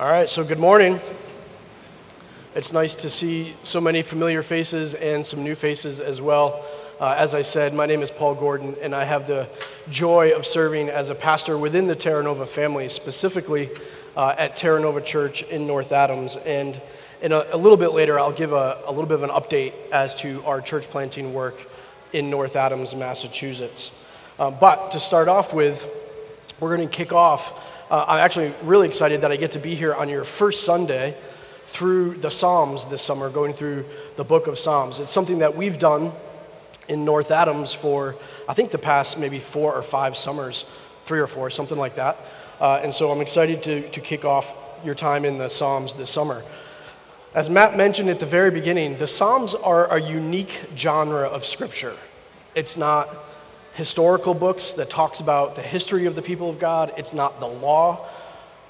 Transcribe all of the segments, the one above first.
All right, so good morning. It's nice to see so many familiar faces and some new faces as well. Uh, as I said, my name is Paul Gordon, and I have the joy of serving as a pastor within the Terra Nova family, specifically uh, at Terra Nova Church in North Adams. And in a, a little bit later, I'll give a, a little bit of an update as to our church planting work in North Adams, Massachusetts. Uh, but to start off with, we're going to kick off uh, I'm actually really excited that I get to be here on your first Sunday through the Psalms this summer, going through the book of Psalms. It's something that we've done in North Adams for, I think, the past maybe four or five summers, three or four, something like that. Uh, and so I'm excited to, to kick off your time in the Psalms this summer. As Matt mentioned at the very beginning, the Psalms are a unique genre of Scripture. It's not historical books that talks about the history of the people of God. It's not the law,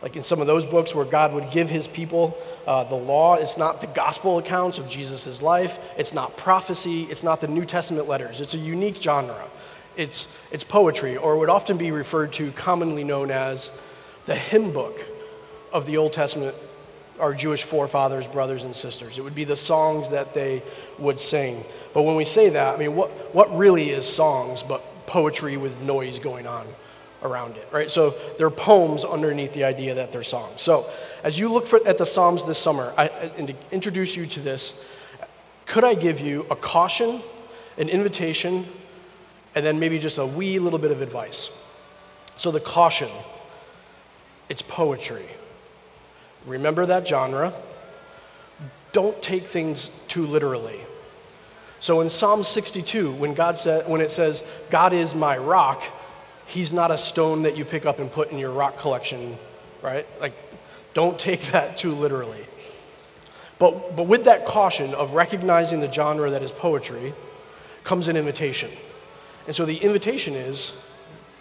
like in some of those books where God would give his people uh, the law. It's not the gospel accounts of Jesus' life. It's not prophecy. It's not the New Testament letters. It's a unique genre. It's, it's poetry, or would often be referred to, commonly known as the hymn book of the Old Testament, our Jewish forefathers, brothers, and sisters. It would be the songs that they would sing. But when we say that, I mean, what, what really is songs but poetry with noise going on around it, right? So there are poems underneath the idea that they're songs. So as you look for, at the Psalms this summer, I, and to introduce you to this, could I give you a caution, an invitation, and then maybe just a wee little bit of advice? So the caution, it's poetry. Remember that genre. Don't take things too literally. So in Psalm 62, when, God said, when it says, God is my rock, he's not a stone that you pick up and put in your rock collection, right? Like, don't take that too literally. But, but with that caution of recognizing the genre that is poetry comes an invitation. And so the invitation is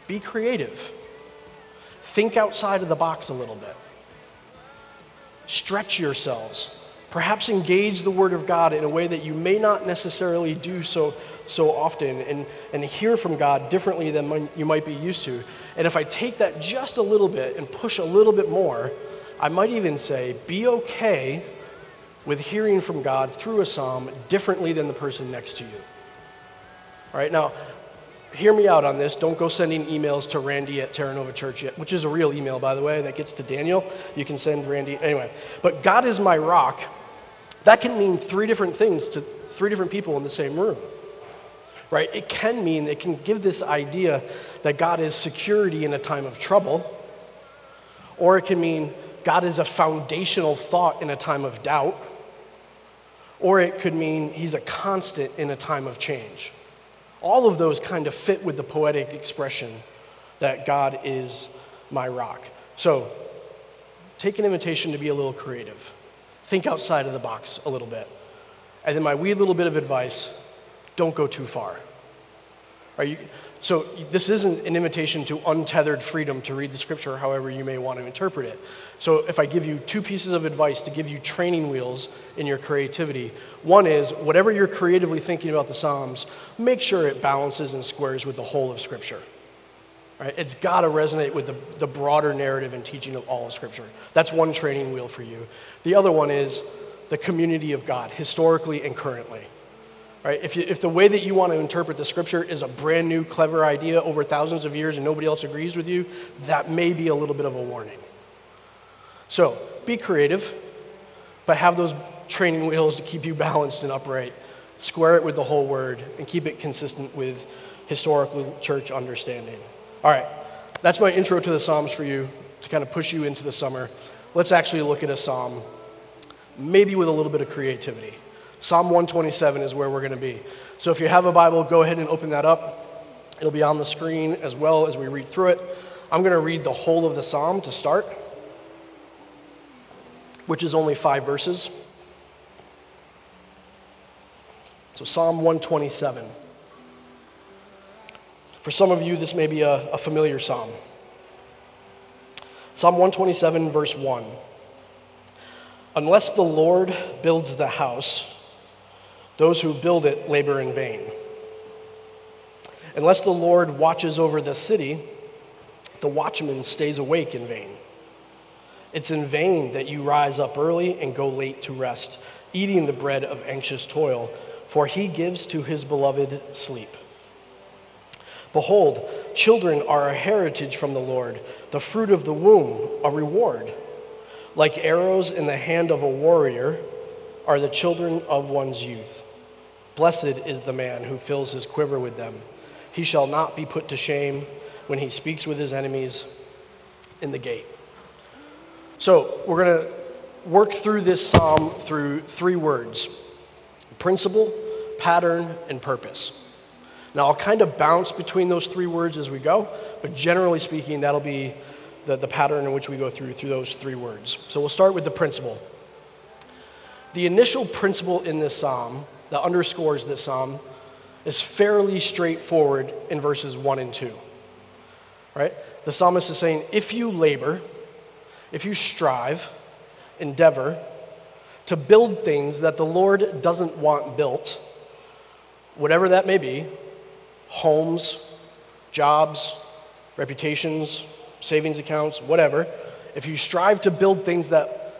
be creative, think outside of the box a little bit, stretch yourselves. Perhaps engage the Word of God in a way that you may not necessarily do so, so often and, and hear from God differently than you might be used to. And if I take that just a little bit and push a little bit more, I might even say, be okay with hearing from God through a psalm differently than the person next to you. All right, now, hear me out on this. Don't go sending emails to Randy at Terra Nova Church yet, which is a real email, by the way, that gets to Daniel. You can send Randy. Anyway, but God is my rock that can mean three different things to three different people in the same room. Right? It can mean, it can give this idea that God is security in a time of trouble, or it can mean God is a foundational thought in a time of doubt, or it could mean he's a constant in a time of change. All of those kind of fit with the poetic expression that God is my rock. So, take an invitation to be a little creative think outside of the box a little bit. And then my wee little bit of advice don't go too far. You, so, this isn't an invitation to untethered freedom to read the scripture however you may want to interpret it. So, if I give you two pieces of advice to give you training wheels in your creativity, one is whatever you're creatively thinking about the Psalms, make sure it balances and squares with the whole of scripture. Right? It's got to resonate with the, the broader narrative and teaching of all of Scripture. That's one training wheel for you. The other one is the community of God, historically and currently. Right? If, you, if the way that you want to interpret the Scripture is a brand new, clever idea over thousands of years and nobody else agrees with you, that may be a little bit of a warning. So be creative, but have those training wheels to keep you balanced and upright. Square it with the whole word and keep it consistent with historical church understanding. All right, that's my intro to the Psalms for you to kind of push you into the summer. Let's actually look at a psalm, maybe with a little bit of creativity. Psalm 127 is where we're going to be. So if you have a Bible, go ahead and open that up. It'll be on the screen as well as we read through it. I'm going to read the whole of the psalm to start, which is only five verses. So, Psalm 127. For some of you, this may be a, a familiar psalm. Psalm 127, verse 1. Unless the Lord builds the house, those who build it labor in vain. Unless the Lord watches over the city, the watchman stays awake in vain. It's in vain that you rise up early and go late to rest, eating the bread of anxious toil, for he gives to his beloved sleep. Behold, children are a heritage from the Lord, the fruit of the womb, a reward. Like arrows in the hand of a warrior are the children of one's youth. Blessed is the man who fills his quiver with them. He shall not be put to shame when he speaks with his enemies in the gate. So, we're going to work through this psalm through three words principle, pattern, and purpose. Now, I'll kind of bounce between those three words as we go, but generally speaking, that'll be the, the pattern in which we go through through those three words. So we'll start with the principle. The initial principle in this psalm that underscores this psalm is fairly straightforward in verses 1 and 2. Right? The psalmist is saying, if you labor, if you strive, endeavor to build things that the Lord doesn't want built, whatever that may be, homes, jobs, reputations, savings accounts, whatever, if you strive to build things that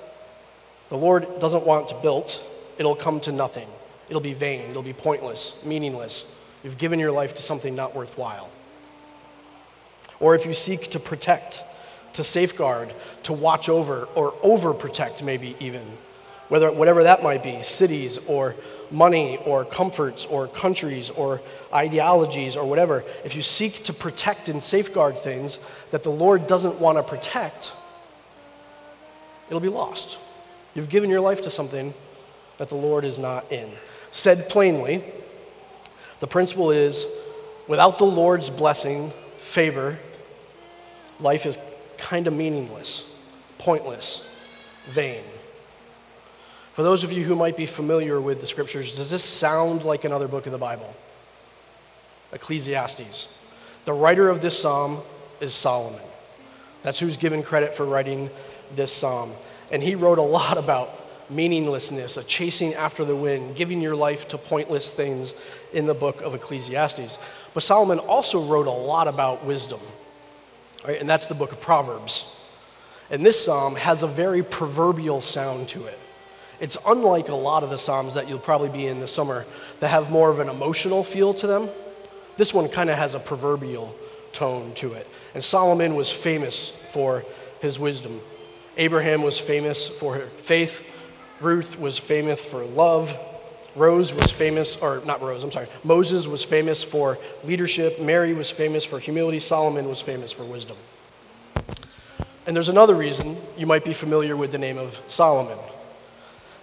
the Lord doesn't want to build, it'll come to nothing. It'll be vain, it'll be pointless, meaningless. You've given your life to something not worthwhile. Or if you seek to protect, to safeguard, to watch over, or overprotect, maybe even, whether, whatever that might be cities or money or comforts or countries or ideologies or whatever, if you seek to protect and safeguard things that the Lord doesn't want to protect, it'll be lost. You've given your life to something that the Lord is not in. Said plainly, the principle is without the Lord's blessing, favor, life is kind of meaningless, pointless, vain. For those of you who might be familiar with the scriptures, does this sound like another book in the Bible? Ecclesiastes. The writer of this psalm is Solomon. That's who's given credit for writing this psalm. And he wrote a lot about meaninglessness, a chasing after the wind, giving your life to pointless things in the book of Ecclesiastes. But Solomon also wrote a lot about wisdom, right? and that's the book of Proverbs. And this psalm has a very proverbial sound to it. It's unlike a lot of the Psalms that you'll probably be in this summer that have more of an emotional feel to them. This one kind of has a proverbial tone to it. And Solomon was famous for his wisdom. Abraham was famous for her faith. Ruth was famous for love. Rose was famous, or not Rose, I'm sorry. Moses was famous for leadership. Mary was famous for humility. Solomon was famous for wisdom. And there's another reason you might be familiar with the name of Solomon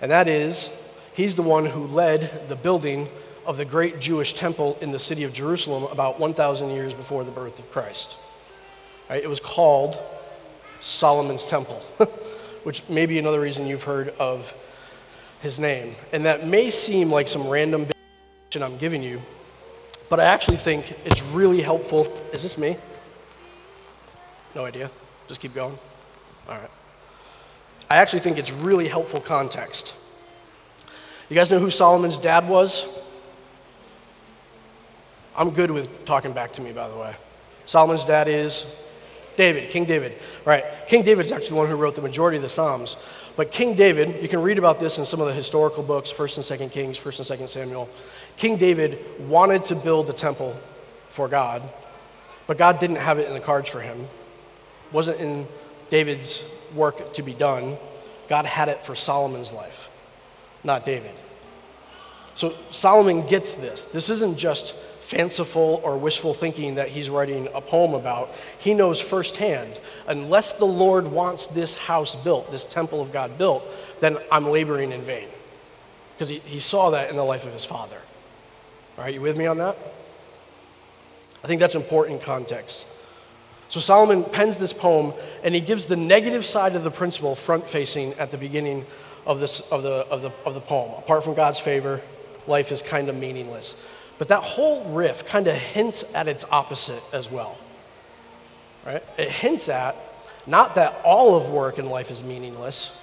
and that is he's the one who led the building of the great Jewish temple in the city of Jerusalem about 1,000 years before the birth of Christ. Right? It was called Solomon's Temple, which may be another reason you've heard of his name. And that may seem like some random information I'm giving you, but I actually think it's really helpful. Is this me? No idea. Just keep going. All right. I actually think it's really helpful context. You guys know who Solomon's dad was? I'm good with talking back to me, by the way. Solomon's dad is David, King David. Right. King David's actually the one who wrote the majority of the Psalms. But King David, you can read about this in some of the historical books, 1st and 2nd Kings, 1st and 2nd Samuel. King David wanted to build a temple for God, but God didn't have it in the cards for him. Wasn't in David's work to be done. God had it for Solomon's life, not David. So Solomon gets this. This isn't just fanciful or wishful thinking that he's writing a poem about. He knows firsthand unless the Lord wants this house built, this temple of God built, then I'm laboring in vain. Because he, he saw that in the life of his father. All right, you with me on that? I think that's important context. So Solomon pens this poem and he gives the negative side of the principle front facing at the beginning of, this, of, the, of, the, of the poem. Apart from God's favor, life is kind of meaningless. But that whole riff kind of hints at its opposite as well. Right? It hints at not that all of work in life is meaningless.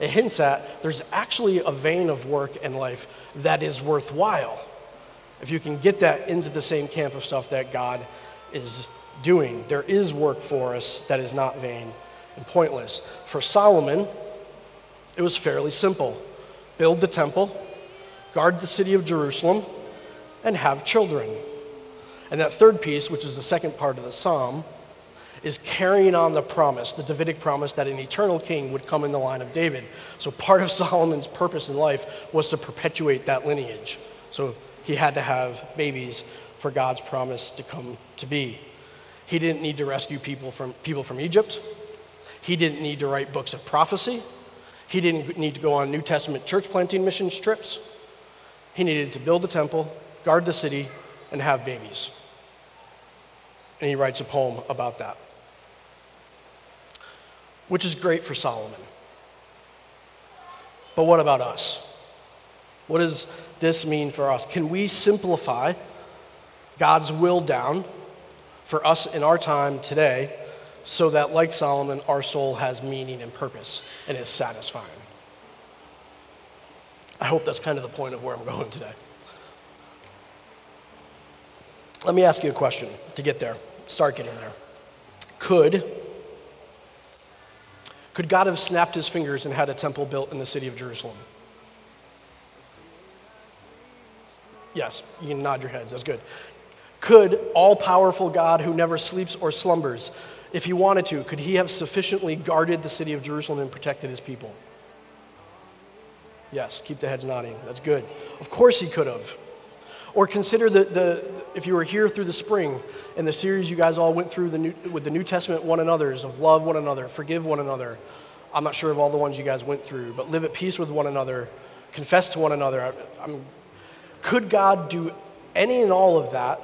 It hints at there's actually a vein of work in life that is worthwhile. If you can get that into the same camp of stuff that God is doing. There is work for us that is not vain and pointless. For Solomon, it was fairly simple build the temple, guard the city of Jerusalem, and have children. And that third piece, which is the second part of the psalm, is carrying on the promise, the Davidic promise that an eternal king would come in the line of David. So part of Solomon's purpose in life was to perpetuate that lineage. So he had to have babies for God's promise to come to be. He didn't need to rescue people from, people from Egypt. He didn't need to write books of prophecy. He didn't need to go on New Testament church planting mission trips. He needed to build the temple, guard the city, and have babies. And he writes a poem about that, which is great for Solomon. But what about us? What does this mean for us? Can we simplify God's will down for us in our time today so that, like Solomon, our soul has meaning and purpose and is satisfying? I hope that's kind of the point of where I'm going today. Let me ask you a question to get there, start getting there. Could could God have snapped his fingers and had a temple built in the city of Jerusalem? Yes, you can nod your heads. That's good. Could all powerful God who never sleeps or slumbers, if he wanted to, could he have sufficiently guarded the city of Jerusalem and protected his people? Yes, keep the heads nodding. That's good. Of course he could have. Or consider the, the if you were here through the spring and the series you guys all went through the New, with the New Testament one another's of love one another, forgive one another. I'm not sure of all the ones you guys went through, but live at peace with one another, confess to one another. I, I'm, could God do any and all of that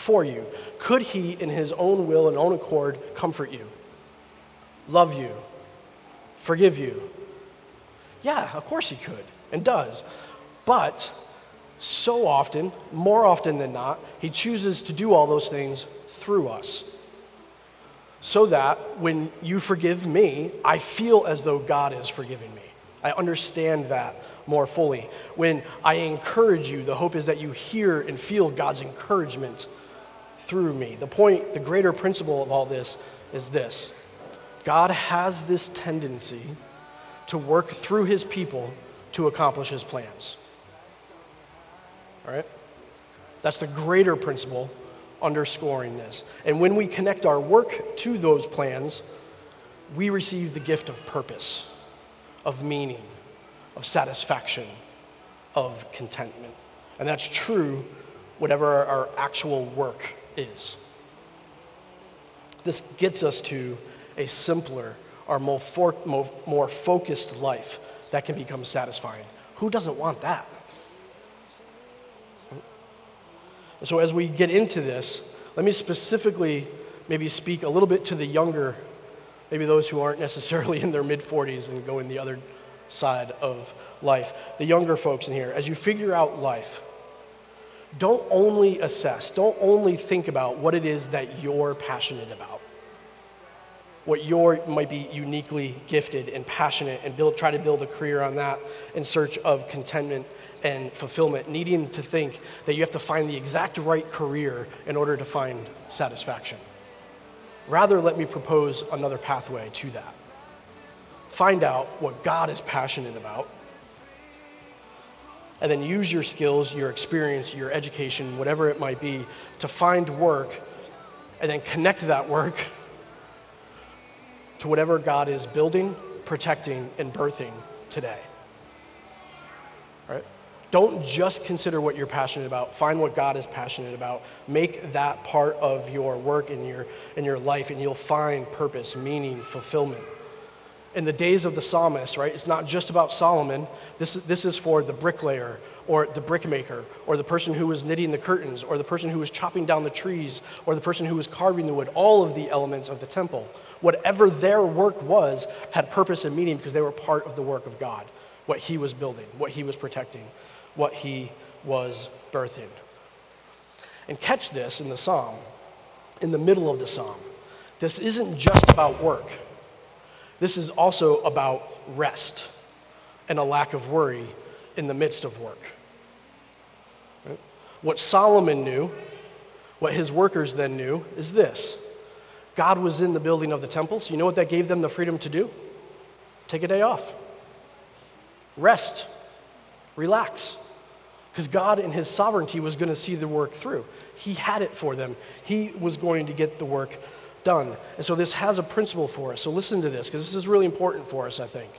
for you? Could He, in His own will and own accord, comfort you, love you, forgive you? Yeah, of course He could and does. But so often, more often than not, He chooses to do all those things through us. So that when you forgive me, I feel as though God is forgiving me. I understand that more fully. When I encourage you, the hope is that you hear and feel God's encouragement through me. The point, the greater principle of all this is this God has this tendency to work through his people to accomplish his plans. All right? That's the greater principle underscoring this. And when we connect our work to those plans, we receive the gift of purpose, of meaning, of satisfaction, of contentment. And that's true whatever our actual work is. This gets us to a simpler, or more, for, more, more focused life that can become satisfying. Who doesn't want that? So, as we get into this, let me specifically maybe speak a little bit to the younger, maybe those who aren't necessarily in their mid 40s and go in the other side of life. The younger folks in here, as you figure out life, don't only assess, don't only think about what it is that you're passionate about, what you might be uniquely gifted and passionate, and build, try to build a career on that in search of contentment and fulfillment, needing to think that you have to find the exact right career in order to find satisfaction. Rather, let me propose another pathway to that. Find out what God is passionate about, and then use your skills, your experience, your education, whatever it might be, to find work, and then connect that work to whatever God is building, protecting, and birthing today. All right? Don't just consider what you're passionate about. Find what God is passionate about. Make that part of your work and your, in your life, and you'll find purpose, meaning, fulfillment. In the days of the psalmist, right, it's not just about Solomon. This, this is for the bricklayer or the brickmaker or the person who was knitting the curtains or the person who was chopping down the trees or the person who was carving the wood, all of the elements of the temple. Whatever their work was had purpose and meaning because they were part of the work of God, what He was building, what He was protecting what he was birthing. And catch this in the psalm, in the middle of the psalm. This isn't just about work, this is also about rest and a lack of worry in the midst of work. What Solomon knew, what his workers then knew, is this God was in the building of the temple. So, you know what that gave them the freedom to do? Take a day off, rest, relax. Because God, in His sovereignty, was going to see the work through. He had it for them, He was going to get the work done. And so, this has a principle for us. So, listen to this, because this is really important for us, I think.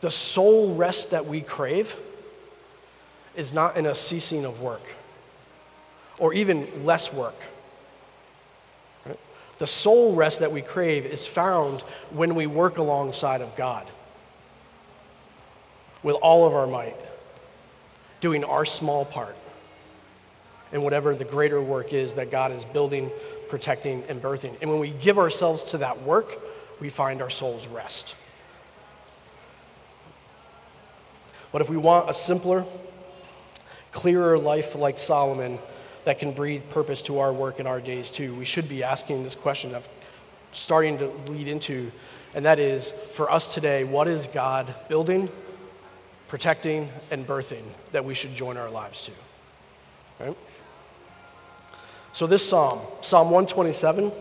The soul rest that we crave is not in a ceasing of work or even less work. The soul rest that we crave is found when we work alongside of God with all of our might, doing our small part in whatever the greater work is that God is building, protecting, and birthing. And when we give ourselves to that work, we find our soul's rest. But if we want a simpler, clearer life like Solomon that can breathe purpose to our work in our days too, we should be asking this question of starting to lead into, and that is for us today, what is God building, protecting, and birthing that we should join our lives to? Right? So, this psalm, Psalm 127,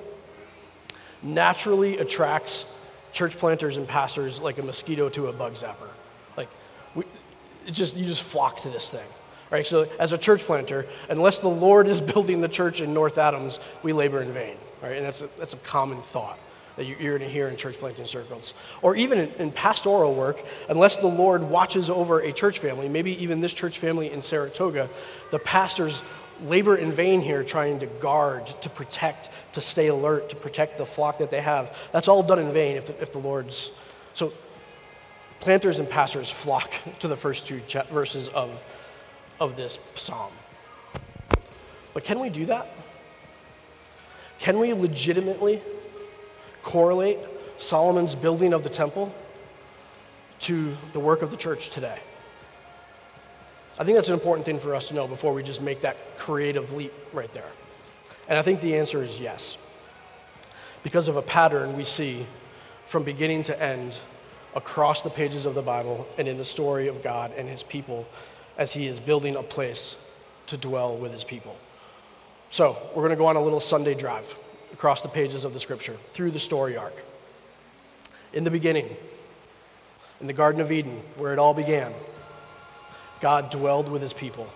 naturally attracts church planters and pastors like a mosquito to a bug zapper. Like, we, it just, you just flock to this thing. Right? So, as a church planter, unless the Lord is building the church in North Adams, we labor in vain. Right? And that's a, that's a common thought that you're going to hear in church planting circles. Or even in, in, pastoral work, unless the Lord watches over a church family, maybe even this church family in Saratoga, the pastors labor in vain here trying to guard, to protect, to stay alert, to protect the flock that they have. That's all done in vain if the, if the Lord's. So, planters and pastors flock to the first two verses of of this psalm. But can we do that? Can we legitimately correlate Solomon's building of the temple to the work of the church today? I think that's an important thing for us to know before we just make that creative leap right there. And I think the answer is yes. Because of a pattern we see from beginning to end across the pages of the Bible and in the story of God and his people as he is building a place to dwell with his people. So, we're going to go on a little Sunday drive across the pages of the scripture through the story arc. In the beginning, in the Garden of Eden, where it all began, God dwelled with his people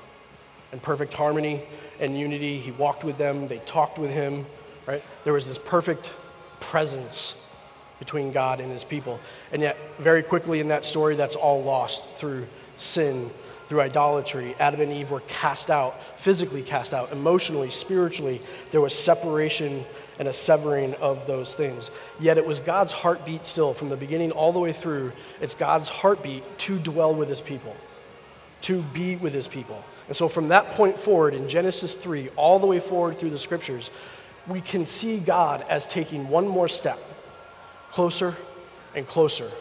in perfect harmony and unity. He walked with them, they talked with him, right? There was this perfect presence between God and his people. And yet, very quickly in that story, that's all lost through sin through idolatry. Adam and Eve were cast out, physically cast out, emotionally, spiritually. There was separation and a severing of those things. Yet it was God's heartbeat still, from the beginning all the way through. It's God's heartbeat to dwell with his people, to be with his people. And so from that point forward, in Genesis 3, all the way forward through the scriptures, we can see God as taking one more step closer and closer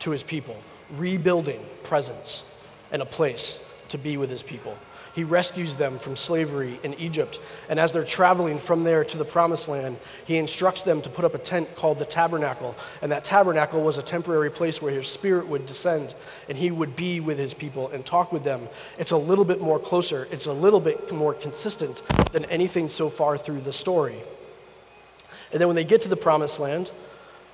to his people, rebuilding presence and a place to be with his people. He rescues them from slavery in Egypt. And as they're traveling from there to the promised land, he instructs them to put up a tent called the tabernacle. And that tabernacle was a temporary place where his spirit would descend and he would be with his people and talk with them. It's a little bit more closer, it's a little bit more consistent than anything so far through the story. And then when they get to the promised land,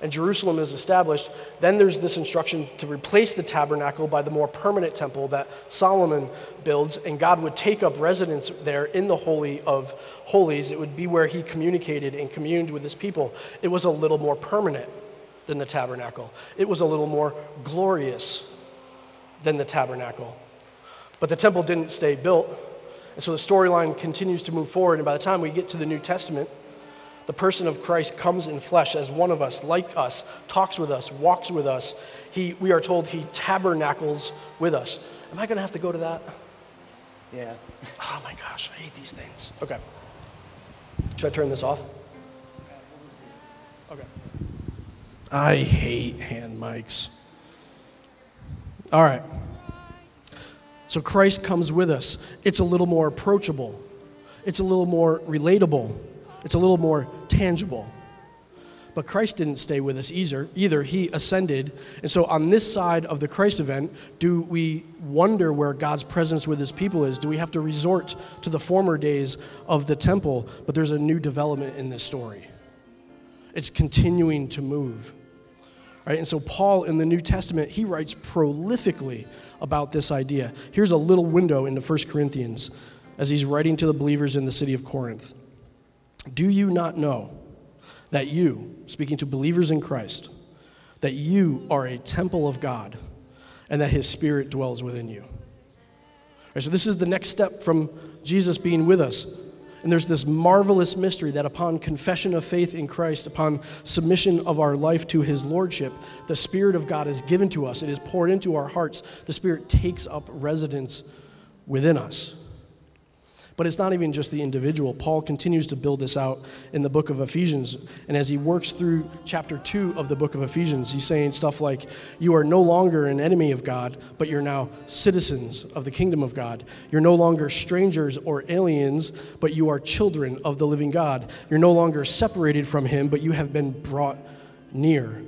and Jerusalem is established, then there's this instruction to replace the tabernacle by the more permanent temple that Solomon builds, and God would take up residence there in the Holy of Holies. It would be where he communicated and communed with his people. It was a little more permanent than the tabernacle, it was a little more glorious than the tabernacle. But the temple didn't stay built, and so the storyline continues to move forward, and by the time we get to the New Testament, the person of Christ comes in flesh as one of us, like us, talks with us, walks with us. He, we are told he tabernacles with us. Am I going to have to go to that? Yeah. Oh my gosh, I hate these things. Okay. Should I turn this off? Okay. I hate hand mics. All right. So Christ comes with us. It's a little more approachable, it's a little more relatable. It's a little more tangible. But Christ didn't stay with us either. Either he ascended, and so on this side of the Christ event, do we wonder where God's presence with His people is? Do we have to resort to the former days of the temple? But there's a new development in this story. it's continuing to move. Right? And so, Paul in the New Testament, he writes prolifically about this idea. Here's a little window into 1 Corinthians as he's writing to the believers in the city of Corinth. Do you not know that you, speaking to believers in Christ, that you are a temple of God and that his spirit dwells within you? Right, so, this is the next step from Jesus being with us. And there's this marvelous mystery that upon confession of faith in Christ, upon submission of our life to his lordship, the Spirit of God is given to us. It is poured into our hearts. The Spirit takes up residence within us. But it's not even just the individual. Paul continues to build this out in the book of Ephesians. And as he works through chapter 2 of the book of Ephesians, he's saying stuff like, You are no longer an enemy of God, but you're now citizens of the kingdom of God. You're no longer strangers or aliens, but you are children of the living God. You're no longer separated from him, but you have been brought near.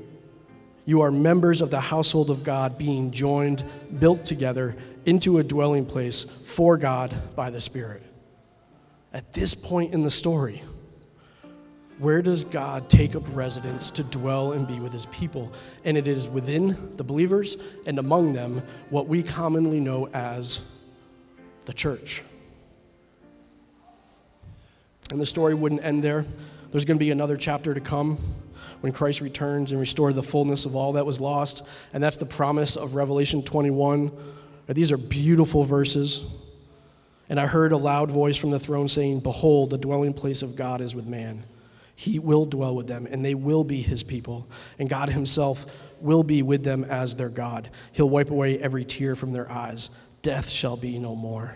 You are members of the household of God, being joined, built together into a dwelling place for God by the Spirit. At this point in the story, where does God take up residence to dwell and be with his people? And it is within the believers and among them what we commonly know as the church. And the story wouldn't end there. There's going to be another chapter to come when Christ returns and restore the fullness of all that was lost. And that's the promise of Revelation 21. These are beautiful verses. And I heard a loud voice from the throne saying, Behold, the dwelling place of God is with man. He will dwell with them, and they will be his people. And God himself will be with them as their God. He'll wipe away every tear from their eyes. Death shall be no more.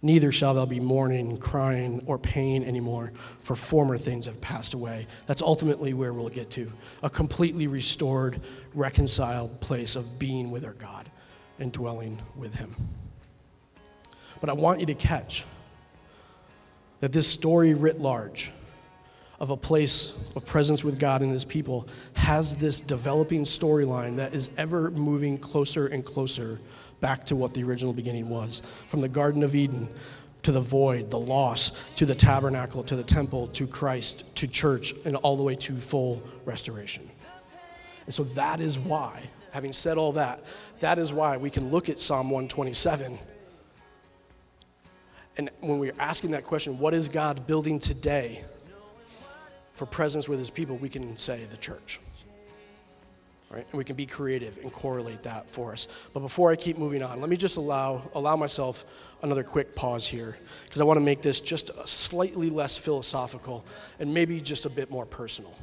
Neither shall there be mourning, crying, or pain anymore, for former things have passed away. That's ultimately where we'll get to a completely restored, reconciled place of being with our God and dwelling with Him. But I want you to catch that this story writ large of a place of presence with God and his people has this developing storyline that is ever moving closer and closer back to what the original beginning was. From the Garden of Eden to the void, the loss, to the tabernacle, to the temple, to Christ, to church, and all the way to full restoration. And so that is why, having said all that, that is why we can look at Psalm 127 and when we're asking that question, what is God building today for presence with his people, we can say the church. Right? And we can be creative and correlate that for us. But before I keep moving on, let me just allow, allow myself another quick pause here because I want to make this just slightly less philosophical and maybe just a bit more personal.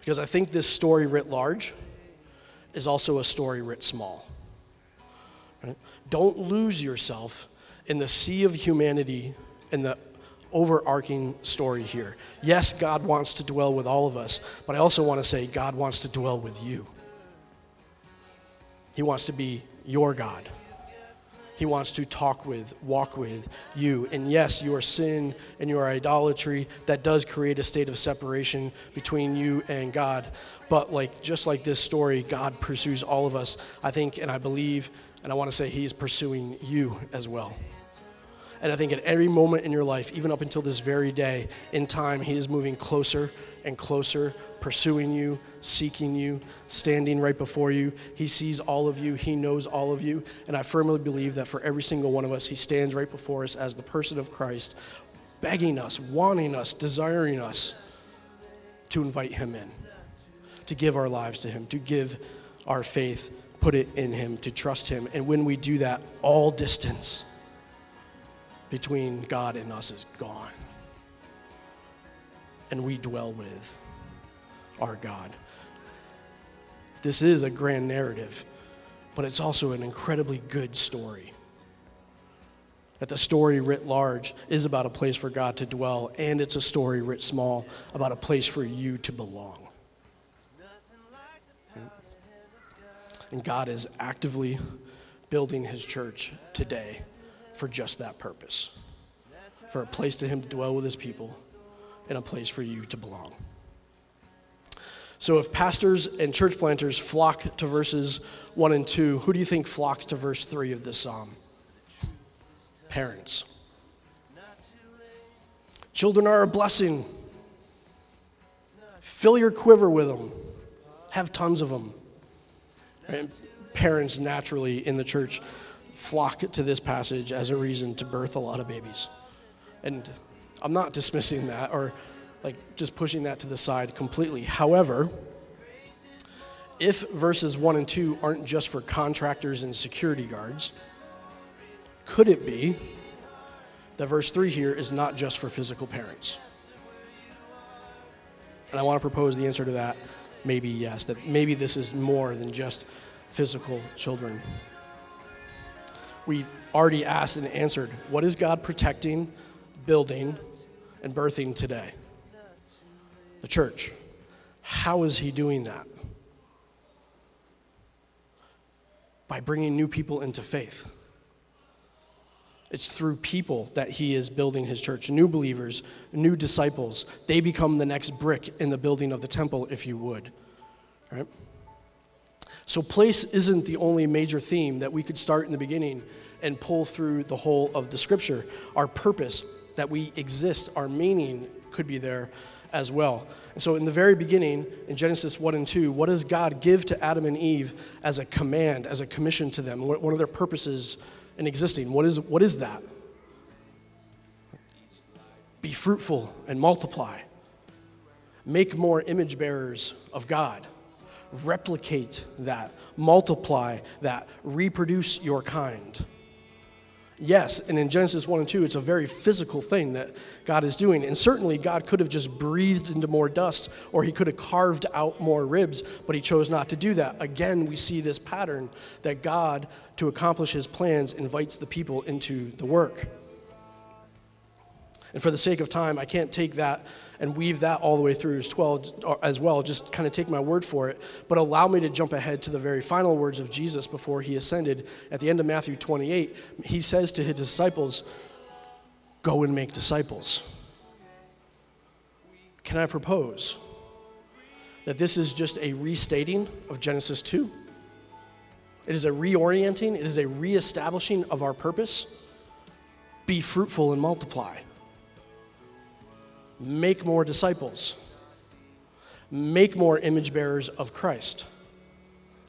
Because I think this story writ large is also a story writ small. Right? Don't lose yourself in the sea of humanity and the overarching story here. Yes, God wants to dwell with all of us, but I also want to say God wants to dwell with you. He wants to be your God. He wants to talk with, walk with you. And yes, your sin and your idolatry, that does create a state of separation between you and God. But like just like this story, God pursues all of us. I think and I believe and I want to say he's pursuing you as well. And I think at every moment in your life, even up until this very day, in time, He is moving closer and closer, pursuing you, seeking you, standing right before you. He sees all of you, He knows all of you. And I firmly believe that for every single one of us, He stands right before us as the person of Christ, begging us, wanting us, desiring us to invite Him in, to give our lives to Him, to give our faith, put it in Him, to trust Him. And when we do that, all distance between God and us is gone. And we dwell with our God. This is a grand narrative, but it's also an incredibly good story. That the story writ large is about a place for God to dwell, and it's a story writ small about a place for you to belong. And God is actively building his church today for just that purpose for a place to Him to dwell with His people and a place for you to belong. So, if pastors and church planters flock to verses 1 and 2, who do you think flocks to verse 3 of this psalm? Parents. Children are a blessing. Fill your quiver with them, have tons of them. And parents naturally in the church flock to this passage as a reason to birth a lot of babies. And I'm not dismissing that or like just pushing that to the side completely. However, if verses 1 and 2 aren't just for contractors and security guards, could it be that verse 3 here is not just for physical parents? And I want to propose the answer to that maybe yes, that maybe this is more than just physical children. We've already asked and answered what is God protecting, building, and birthing today? The church. How is He doing that? By bringing new people into faith. It's through people that he is building his church. New believers, new disciples. They become the next brick in the building of the temple, if you would. Right? So, place isn't the only major theme that we could start in the beginning and pull through the whole of the scripture. Our purpose, that we exist, our meaning could be there as well. And so, in the very beginning, in Genesis 1 and 2, what does God give to Adam and Eve as a command, as a commission to them? What, what are their purposes in existing? What is, what is that? Be fruitful and multiply. Make more image bearers of God replicate that, multiply that, reproduce your kind. Yes, and in Genesis 1 and 2, it's a very physical thing that God is doing. And certainly, God could have just breathed into more dust or he could have carved out more ribs, but he chose not to do that. Again, we see this pattern that God, to accomplish his plans, invites the people into the work. And for the sake of time, I can't take that and weave that all the way through Acts 2 as well, just kind of take my word for it. But allow me to jump ahead to the very final words of Jesus before he ascended. At the end of Matthew 28, he says to his disciples, Go and make disciples. Can I propose that this is just a restating of Genesis 2? It is a reorienting, it is a reestablishing of our purpose. Be fruitful and multiply make more disciples, make more image bearers of Christ,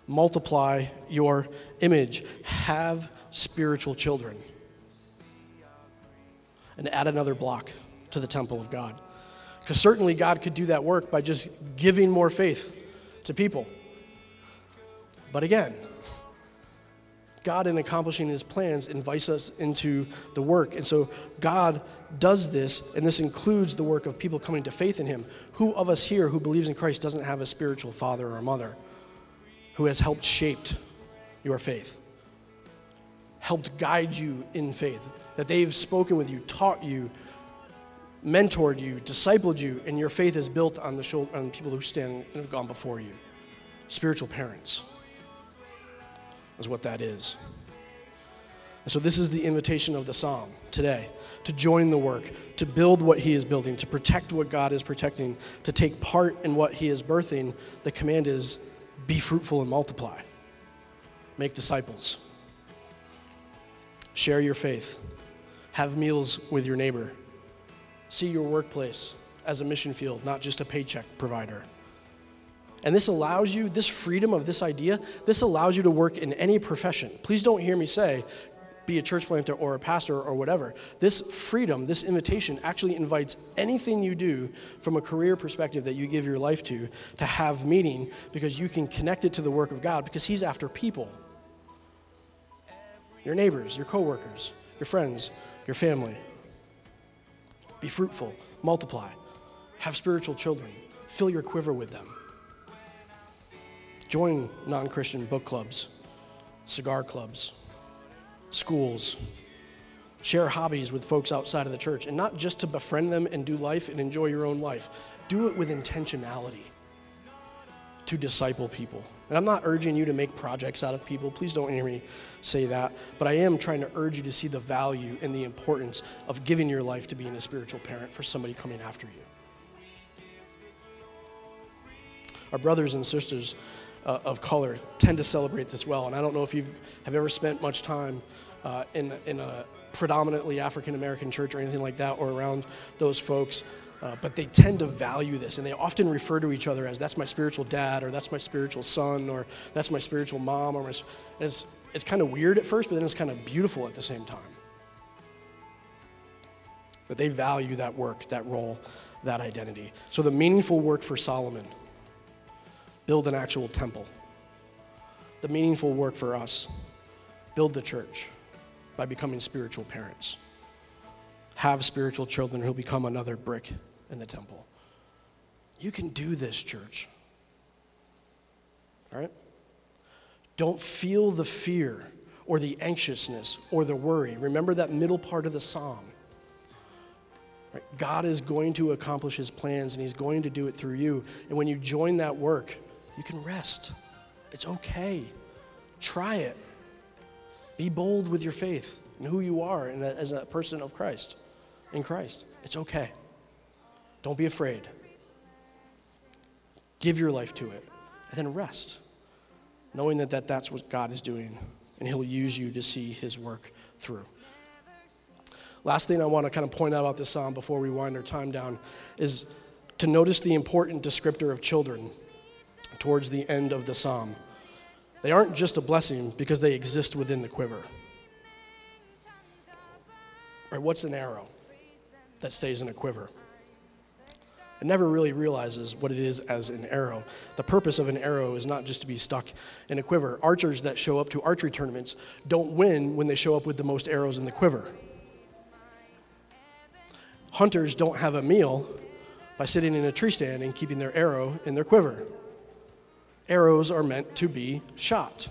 multiply your image, have spiritual children, and add another block to the temple of God. Because certainly God could do that work by just giving more faith to people. But again, God, in accomplishing his plans, invites us into the work. And so God does this, and this includes the work of people coming to faith in him. Who of us here who believes in Christ doesn't have a spiritual father or mother who has helped shaped your faith, helped guide you in faith, that they've spoken with you, taught you, mentored you, discipled you, and your faith is built on the shoulder, on people who stand and have gone before you? Spiritual parents is what that is. And so, this is the invitation of the psalm today to join the work, to build what he is building, to protect what God is protecting, to take part in what he is birthing. The command is be fruitful and multiply, make disciples, share your faith, have meals with your neighbor, see your workplace as a mission field, not just a paycheck provider. And this allows you, this freedom of this idea, this allows you to work in any profession. Please don't hear me say, be a church planter or a pastor or whatever. This freedom, this invitation actually invites anything you do from a career perspective that you give your life to to have meaning because you can connect it to the work of God because He's after people. Your neighbors, your coworkers, your friends, your family. Be fruitful, multiply, have spiritual children, fill your quiver with them. Join non Christian book clubs, cigar clubs, schools. Share hobbies with folks outside of the church, and not just to befriend them and do life and enjoy your own life. Do it with intentionality to disciple people. And I'm not urging you to make projects out of people. Please don't hear me say that. But I am trying to urge you to see the value and the importance of giving your life to being a spiritual parent for somebody coming after you. Our brothers and sisters uh, of color tend to celebrate this well. And I don't know if you have ever spent much time uh, in, in a predominantly African American church or anything like that, or around those folks. Uh, but they tend to value this, and they often refer to each other as "that's my spiritual dad," or "that's my spiritual son," or "that's my spiritual mom." Or my, it's it's kind of weird at first, but then it's kind of beautiful at the same time. That they value that work, that role, that identity. So the meaningful work for Solomon: build an actual temple. The meaningful work for us: build the church by becoming spiritual parents. Have spiritual children who become another brick in the temple. You can do this, church. All right? Don't feel the fear or the anxiousness or the worry. Remember that middle part of the psalm. Right? God is going to accomplish his plans and he's going to do it through you. And when you join that work, you can rest. It's okay. Try it. Be bold with your faith and who you are and as a person of Christ, in Christ. It's okay. Don't be afraid. Give your life to it and then rest, knowing that, that that's what God is doing and He'll use you to see His work through. Last thing I want to kind of point out about this psalm before we wind our time down is to notice the important descriptor of children towards the end of the psalm. They aren't just a blessing because they exist within the quiver. Right, what's an arrow that stays in a quiver? It never really realizes what it is as an arrow. The purpose of an arrow is not just to be stuck in a quiver. Archers that show up to archery tournaments don't win when they show up with the most arrows in the quiver. Hunters don't have a meal by sitting in a tree stand and keeping their arrow in their quiver. Arrows are meant to be shot.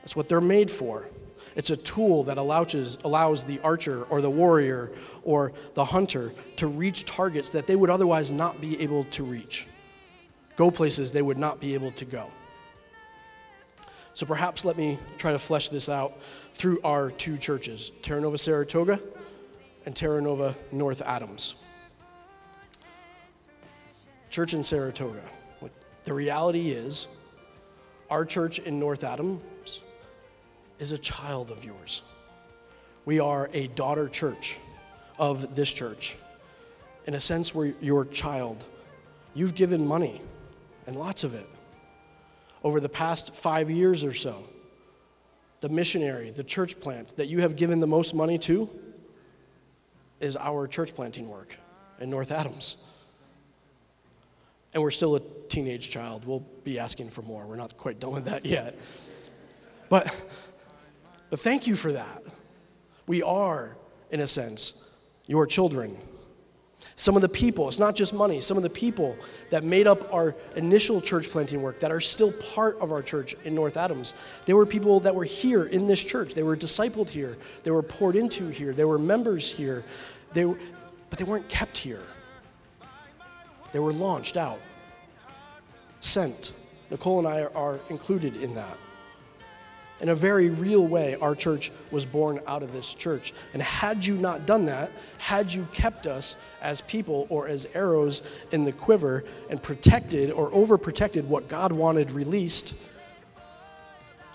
That's what they're made for. It's a tool that allows, the archer or the warrior or the hunter to reach targets that they would otherwise not be able to reach, go places they would not be able to go. So perhaps let me try to flesh this out through our two churches, Terra Nova Saratoga and Terra Nova North Adams. Church in Saratoga. The reality is, our church in North Adams is a child of yours. We are a daughter church of this church. In a sense, we're your child. You've given money, and lots of it, over the past five years or so. The missionary, the church plant that you have given the most money to is our church planting work in North Adams. And we're still a teenage child. We'll be asking for more. We're not quite done with that yet. But but thank you for that. We are, in a sense, your children. Some of the people, it's not just money, some of the people that made up our initial church planting work that are still part of our church in North Adams, they were people that were here in this church. They were discipled here, they were poured into here, they were members here, they, but they weren't kept here. They were launched out, sent. Nicole and I are, included in that in a very real way, our church was born out of this church. And had you not done that, had you kept us as people or as arrows in the quiver and protected or overprotected what God wanted released,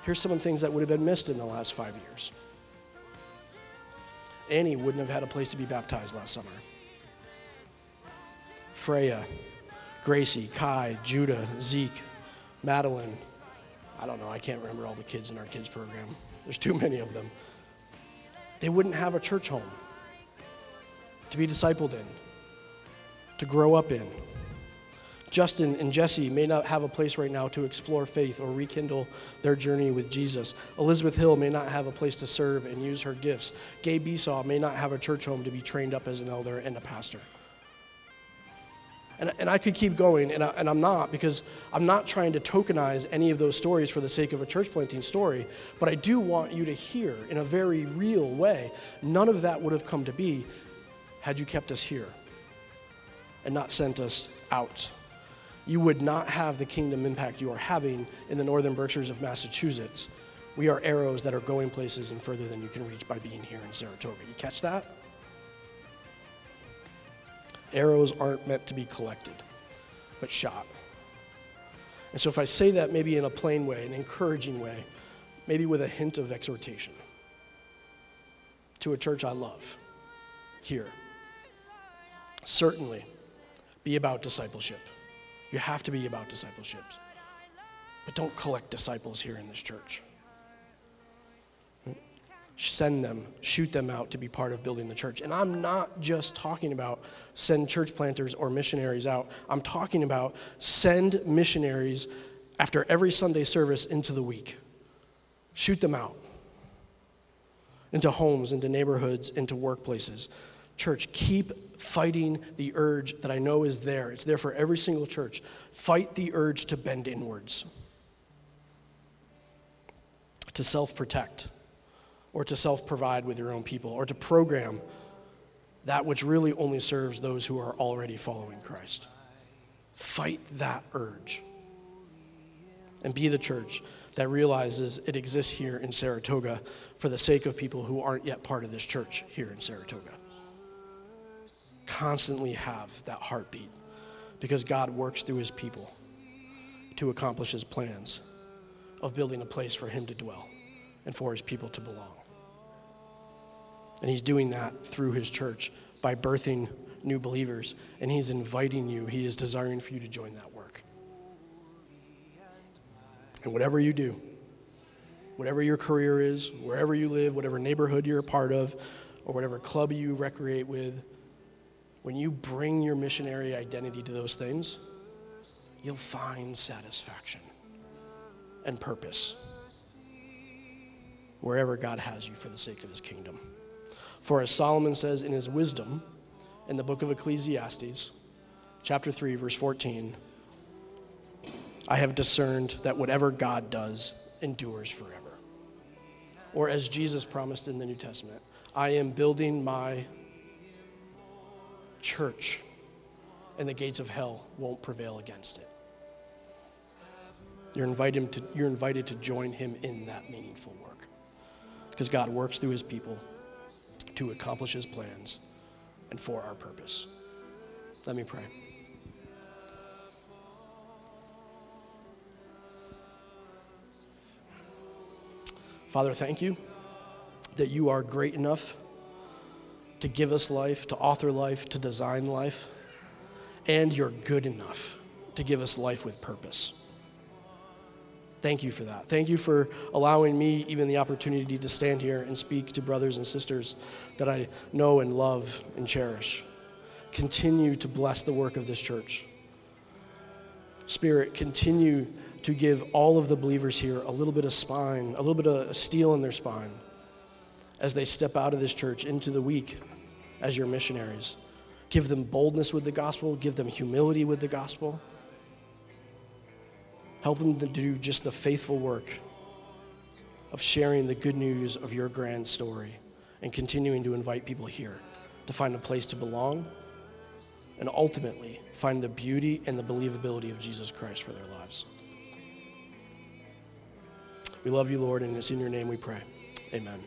here's some of the things that would have been missed in the last five years. Annie wouldn't have had a place to be baptized last summer. Freya, Gracie, Kai, Judah, Zeke, Madeline, I don't know, I can't remember all the kids in our kids program. There's too many of them. They wouldn't have a church home to be discipled in, to grow up in. Justin and Jesse may not have a place right now to explore faith or rekindle their journey with Jesus. Elizabeth Hill may not have a place to serve and use her gifts. Gabe Esau may not have a church home to be trained up as an elder and a pastor. And, and I could keep going, and, I, and I'm not because I'm not trying to tokenize any of those stories for the sake of a church planting story, but I do want you to hear in a very real way none of that would have come to be had you kept us here and not sent us out. You would not have the kingdom impact you are having in the northern Berkshires of Massachusetts. We are arrows that are going places and further than you can reach by being here in Saratoga. You catch that? Arrows aren't meant to be collected, but shot. And so, if I say that maybe in a plain way, an encouraging way, maybe with a hint of exhortation to a church I love here, certainly be about discipleship. You have to be about discipleship. But don't collect disciples here in this church. Send them, shoot them out to be part of building the church. And I'm not just talking about send church planters or missionaries out. I'm talking about send missionaries after every Sunday service into the week. Shoot them out into homes, into neighborhoods, into workplaces. Church, keep fighting the urge that I know is there. It's there for every single church. Fight the urge to bend inwards, to self protect, or to self provide with your own people, or to program that which really only serves those who are already following Christ. Fight that urge and be the church that realizes it exists here in Saratoga for the sake of people who aren't yet part of this church here in Saratoga. Constantly have that heartbeat because God works through his people to accomplish his plans of building a place for him to dwell and for his people to belong. And he's doing that through his church by birthing new believers, and he's inviting you, he is desiring for you to join that work. And whatever you do, whatever your career is, wherever you live, whatever neighborhood you're a part of, or whatever club you recreate with, when you bring your missionary identity to those things, you'll find satisfaction and purpose wherever God has you for the sake of his kingdom. For as Solomon says in his wisdom in the book of Ecclesiastes, chapter 3, verse 14, I have discerned that whatever God does endures forever. Or as Jesus promised in the New Testament, I am building my church, and the gates of hell won't prevail against it. You're invited to, you're invited to join him in that meaningful work. Because God works through his people to accomplish his plans and for our purpose. Let me pray. Father, thank you that you are great enough to give us life, to author life, to design life, and you're good enough to give us life with purpose. Thank you for that. Thank you for allowing me even the opportunity to stand here and speak to brothers and sisters that I know and love and cherish. Continue to bless the work of this church. Spirit, continue to give all of the believers here a little bit of spine, a little bit of steel in their spine as they step out of this church into the week as your missionaries. Give them boldness with the gospel, give them humility with the gospel. Help them to do just the faithful work of sharing the good news of your grand story and continuing to invite people here to find a place to belong and ultimately find the beauty and the believability of Jesus Christ for their lives. We love you, Lord, and it's in your name we pray. Amen.